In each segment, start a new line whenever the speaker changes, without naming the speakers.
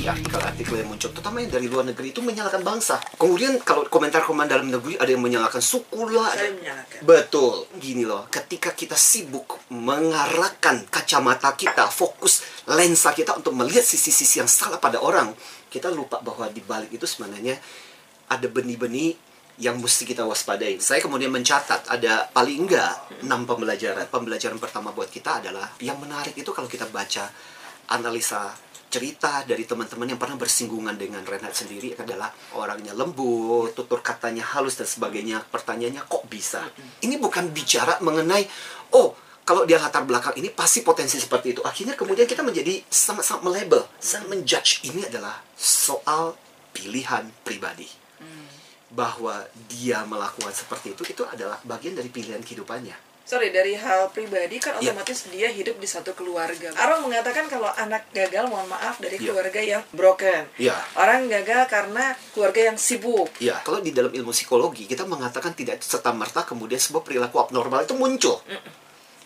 si artikel-artikel yang muncul, terutama yang dari luar negeri itu menyalahkan bangsa. Kemudian kalau komentar-komentar dalam negeri ada yang menyalahkan suku lah.
Saya menyalahkan.
Betul. Gini loh, ketika kita sibuk mengarahkan kacamata kita, fokus lensa kita untuk melihat sisi-sisi yang salah pada orang, kita lupa bahwa di balik itu sebenarnya ada benih-benih yang mesti kita waspadai. Saya kemudian mencatat ada paling enggak enam pembelajaran. Pembelajaran pertama buat kita adalah yang menarik itu kalau kita baca analisa cerita dari teman-teman yang pernah bersinggungan dengan Renat sendiri adalah orangnya lembut, tutur katanya halus dan sebagainya. Pertanyaannya kok bisa? Ini bukan bicara mengenai oh kalau dia latar belakang ini pasti potensi seperti itu. Akhirnya kemudian kita menjadi sangat-sangat melabel, sangat menjudge. Ini adalah soal pilihan pribadi bahwa dia melakukan seperti itu itu adalah bagian dari pilihan kehidupannya.
Sorry, dari hal pribadi kan
Ya.
otomatis dia hidup di satu keluarga. Orang mengatakan kalau anak gagal, mohon maaf, dari
Ya.
keluarga yang broken.
Ya.
Orang gagal karena keluarga yang sibuk.
Ya, kalau di dalam ilmu psikologi kita mengatakan tidak serta merta kemudian sebuah perilaku abnormal itu muncul.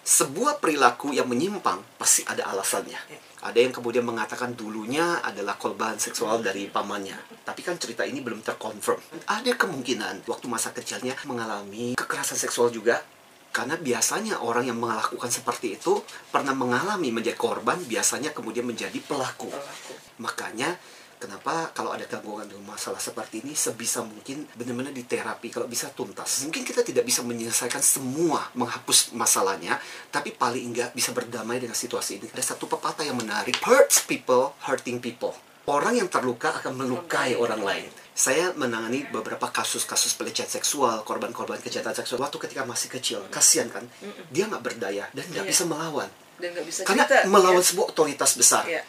Sebuah perilaku yang menyimpang pasti ada alasannya.
Ya.
Ada yang kemudian mengatakan dulunya adalah korban seksual dari pamannya. Tapi kan cerita ini belum terkonfirm. Ada kemungkinan waktu masa kecilnya mengalami kekerasan seksual juga. Karena biasanya orang yang melakukan seperti itu pernah mengalami menjadi korban, biasanya kemudian menjadi pelaku.
Pelaku.
Makanya kenapa kalau ada gangguan dengan masalah seperti ini sebisa mungkin benar-benar diterapi kalau bisa tuntas. Mungkin kita tidak bisa menyelesaikan semua menghapus masalahnya, tapi paling enggak bisa berdamai dengan situasi ini. Ada satu pepatah yang menarik, hurts people, hurting people. Orang yang terluka akan melukai orang lain. Saya menangani beberapa kasus-kasus pelecehan seksual, korban-korban kejahatan seksual waktu ketika masih kecil. Kasihan kan? Dia nggak berdaya dan nggak
Iya.
bisa melawan.
Dan nggak bisa
Karena
cerita.
melawan
ya.
sebuah otoritas besar.
Iya.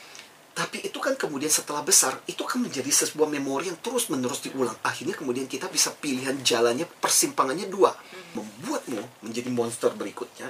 Tapi itu kan kemudian setelah besar, itu akan menjadi sebuah memori yang terus-menerus diulang. Akhirnya kemudian kita bisa pilihan jalannya, persimpangannya dua. Membuatmu menjadi monster berikutnya,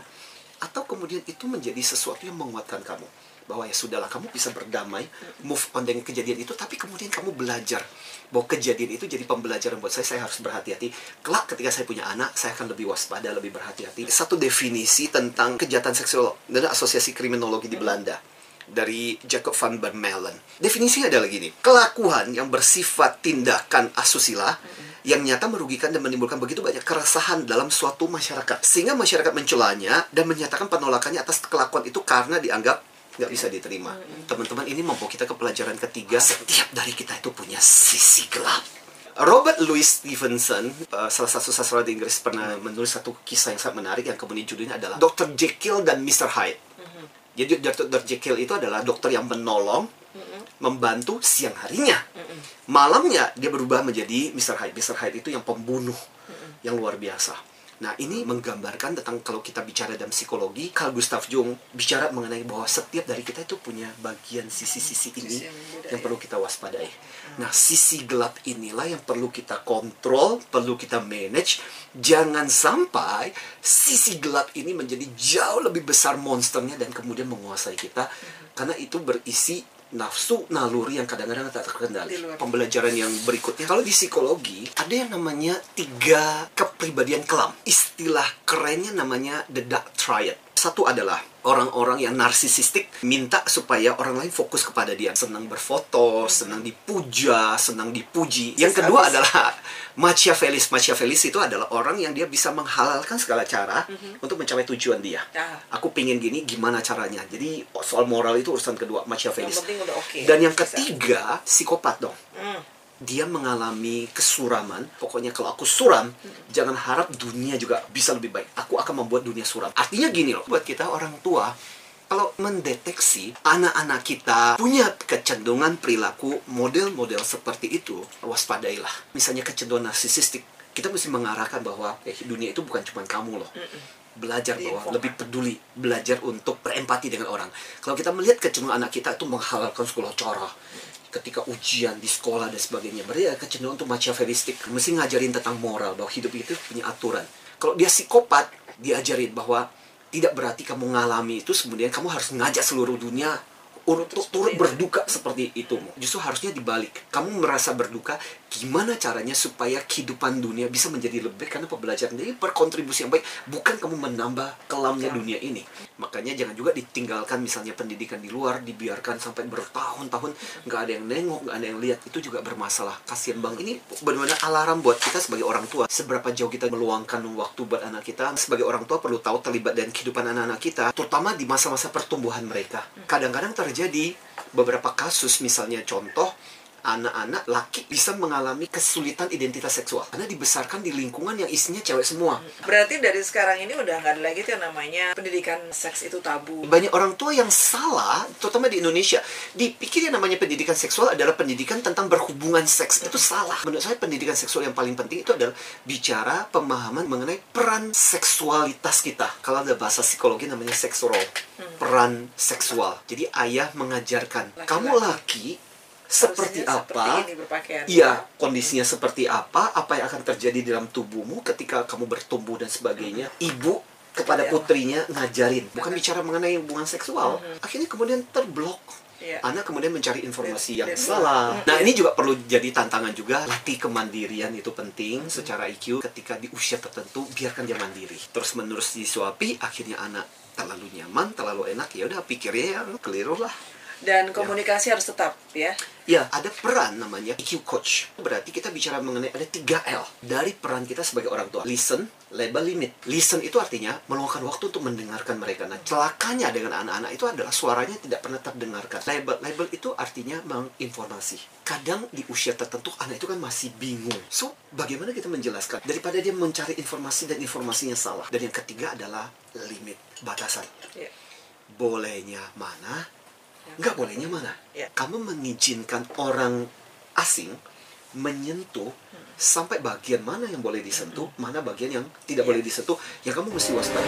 atau kemudian itu menjadi sesuatu yang menguatkan kamu. Bahwa ya sudahlah, kamu bisa berdamai, move on dengan kejadian itu, tapi kemudian kamu belajar. Bahwa kejadian itu jadi pembelajaran buat saya, saya harus berhati-hati. Kelak ketika saya punya anak, saya akan lebih waspada, lebih berhati-hati. Satu definisi tentang kejahatan seksual dari Asosiasi Kriminologi di Belanda dari Jacob van Bermelen. Definisinya adalah gini, kelakuan yang bersifat tindakan asusila yang nyata merugikan dan menimbulkan begitu banyak keresahan dalam suatu masyarakat. Sehingga masyarakat mencelanya dan menyatakan penolakannya atas kelakuan itu karena dianggap nggak bisa diterima. Teman-teman, ini membawa kita ke pelajaran ketiga. Setiap dari kita itu punya sisi gelap. Robert Louis Stevenson, uh, salah satu sastrawan di Inggris, pernah menulis satu kisah yang sangat menarik yang kemudian judulnya adalah Dr. Jekyll dan Mr. Hyde. Jadi Dr. Jekyll itu adalah dokter yang menolong, membantu siang harinya. Malamnya dia berubah menjadi Mr. Hyde. Mr. Hyde itu yang pembunuh yang luar biasa. Nah, ini menggambarkan tentang kalau kita bicara dalam psikologi, Carl Gustav Jung bicara mengenai bahwa setiap dari kita itu punya bagian sisi-sisi ini
yang
yang
ya.
perlu kita waspadai. Nah, sisi gelap inilah yang perlu kita kontrol, perlu kita manage. Jangan sampai sisi gelap ini menjadi jauh lebih besar monsternya dan kemudian menguasai kita. Karena itu berisi nafsu naluri yang kadang-kadang tak terkendali. Pembelajaran yang berikutnya, kalau di psikologi ada yang namanya tiga kepribadian kelam. Istilah kerennya namanya the dark triad. Satu adalah orang-orang yang narsisistik minta supaya orang lain fokus kepada dia. Senang berfoto, senang dipuja, senang dipuji. Yang kedua adalah Machiavellis. Machiavellis itu adalah orang yang dia bisa menghalalkan segala cara untuk mencapai tujuan dia.
Ah.
Aku pingin gini, gimana caranya? Jadi soal moral itu urusan kedua, Machiavellis.
Yang.
Dan yang ketiga, psikopat dong.
Hmm.
Dia mengalami kesuraman. Pokoknya kalau aku suram, jangan harap dunia juga bisa lebih baik. Aku akan membuat dunia suram. Artinya gini loh, buat kita orang tua, kalau mendeteksi anak-anak kita punya kecenderungan perilaku model-model seperti itu, waspadailah. Misalnya kecenderungan narsisistik, kita mesti mengarahkan bahwa eh, dunia itu bukan cuma kamu loh. Belajar bahwa lebih peduli, belajar untuk berempati dengan orang. Kalau kita melihat kecenderungan anak kita itu menghalalkan segala cara, ketika ujian di sekolah dan sebagainya, ada kecenderungan untuk machiavellistik. Mesti ngajarin tentang moral, bahwa hidup itu punya aturan. Kalau dia psikopat, diajarin bahwa tidak berarti kamu ngalami itu, kemudian kamu harus ngajak seluruh dunia untuk turut berduka seperti itu. Justru harusnya dibalik. Kamu merasa berduka, gimana caranya supaya kehidupan dunia bisa menjadi lebih? Karena pembelajaran ini berkontribusi yang baik. Bukan kamu menambah kelamnya dunia ini. Makanya jangan juga ditinggalkan misalnya pendidikan di luar dibiarkan sampai bertahun-tahun nggak ada yang nengok nggak ada yang lihat. Itu juga bermasalah. Kasihan bang ini benar-benar alarm buat kita sebagai orang tua. Seberapa jauh kita meluangkan waktu buat anak kita sebagai orang tua perlu tahu terlibat dan kehidupan anak-anak kita terutama di masa-masa pertumbuhan mereka. Kadang-kadang terjadi beberapa kasus misalnya contoh anak-anak laki bisa mengalami kesulitan identitas seksual karena dibesarkan di lingkungan yang isinya cewek semua.
Berarti dari sekarang ini udah nggak ada lagi tuh yang namanya pendidikan seks itu tabu.
Banyak orang tua yang salah, terutama di Indonesia, dipikir yang namanya pendidikan seksual adalah pendidikan tentang berhubungan seks. Itu salah. Menurut saya pendidikan seksual yang paling penting itu adalah bicara pemahaman mengenai peran seksualitas kita. Kalau ada bahasa psikologi namanya seksual, peran seksual. Jadi ayah mengajarkan,
Laki-laki.
kamu laki seperti
Harusnya
apa
Seperti.
Iya, kondisinya seperti apa, apa yang akan terjadi dalam tubuhmu ketika kamu bertumbuh dan sebagainya. Ibu kepada putrinya ngajarin, bukan bicara mengenai hubungan seksual. Akhirnya kemudian terblok.
Iya.
Anak kemudian mencari informasi yang
Dan-
salah. Nah, ini juga perlu jadi tantangan juga. Latih kemandirian itu penting secara IQ ketika di usia tertentu biarkan dia mandiri. Terus menerus disuapi, akhirnya anak terlalu nyaman, terlalu enak, ya udah pikirnya yang keliru lah.
Dan komunikasi harus tetap ya.
Ya, ada peran namanya EQ coach. Berarti kita bicara mengenai ada 3 L dari peran kita sebagai orang tua. Listen, label, limit. Listen itu artinya meluangkan waktu untuk mendengarkan mereka. Nah, celakanya dengan anak-anak itu adalah suaranya tidak pernah terdengarkan. Label, label itu artinya menginformasi. Kadang di usia tertentu anak itu kan masih bingung. So, bagaimana kita menjelaskan? Daripada dia mencari informasi dan informasinya salah. Dan yang ketiga adalah limit, batasan.
Ya.
Bolehnya mana, nggak bolehnya mana.
Ya.
Kamu mengizinkan orang asing menyentuh sampai bagian mana yang boleh disentuh, mana bagian yang tidak
Ya.
boleh disentuh, ya kamu mesti waspada.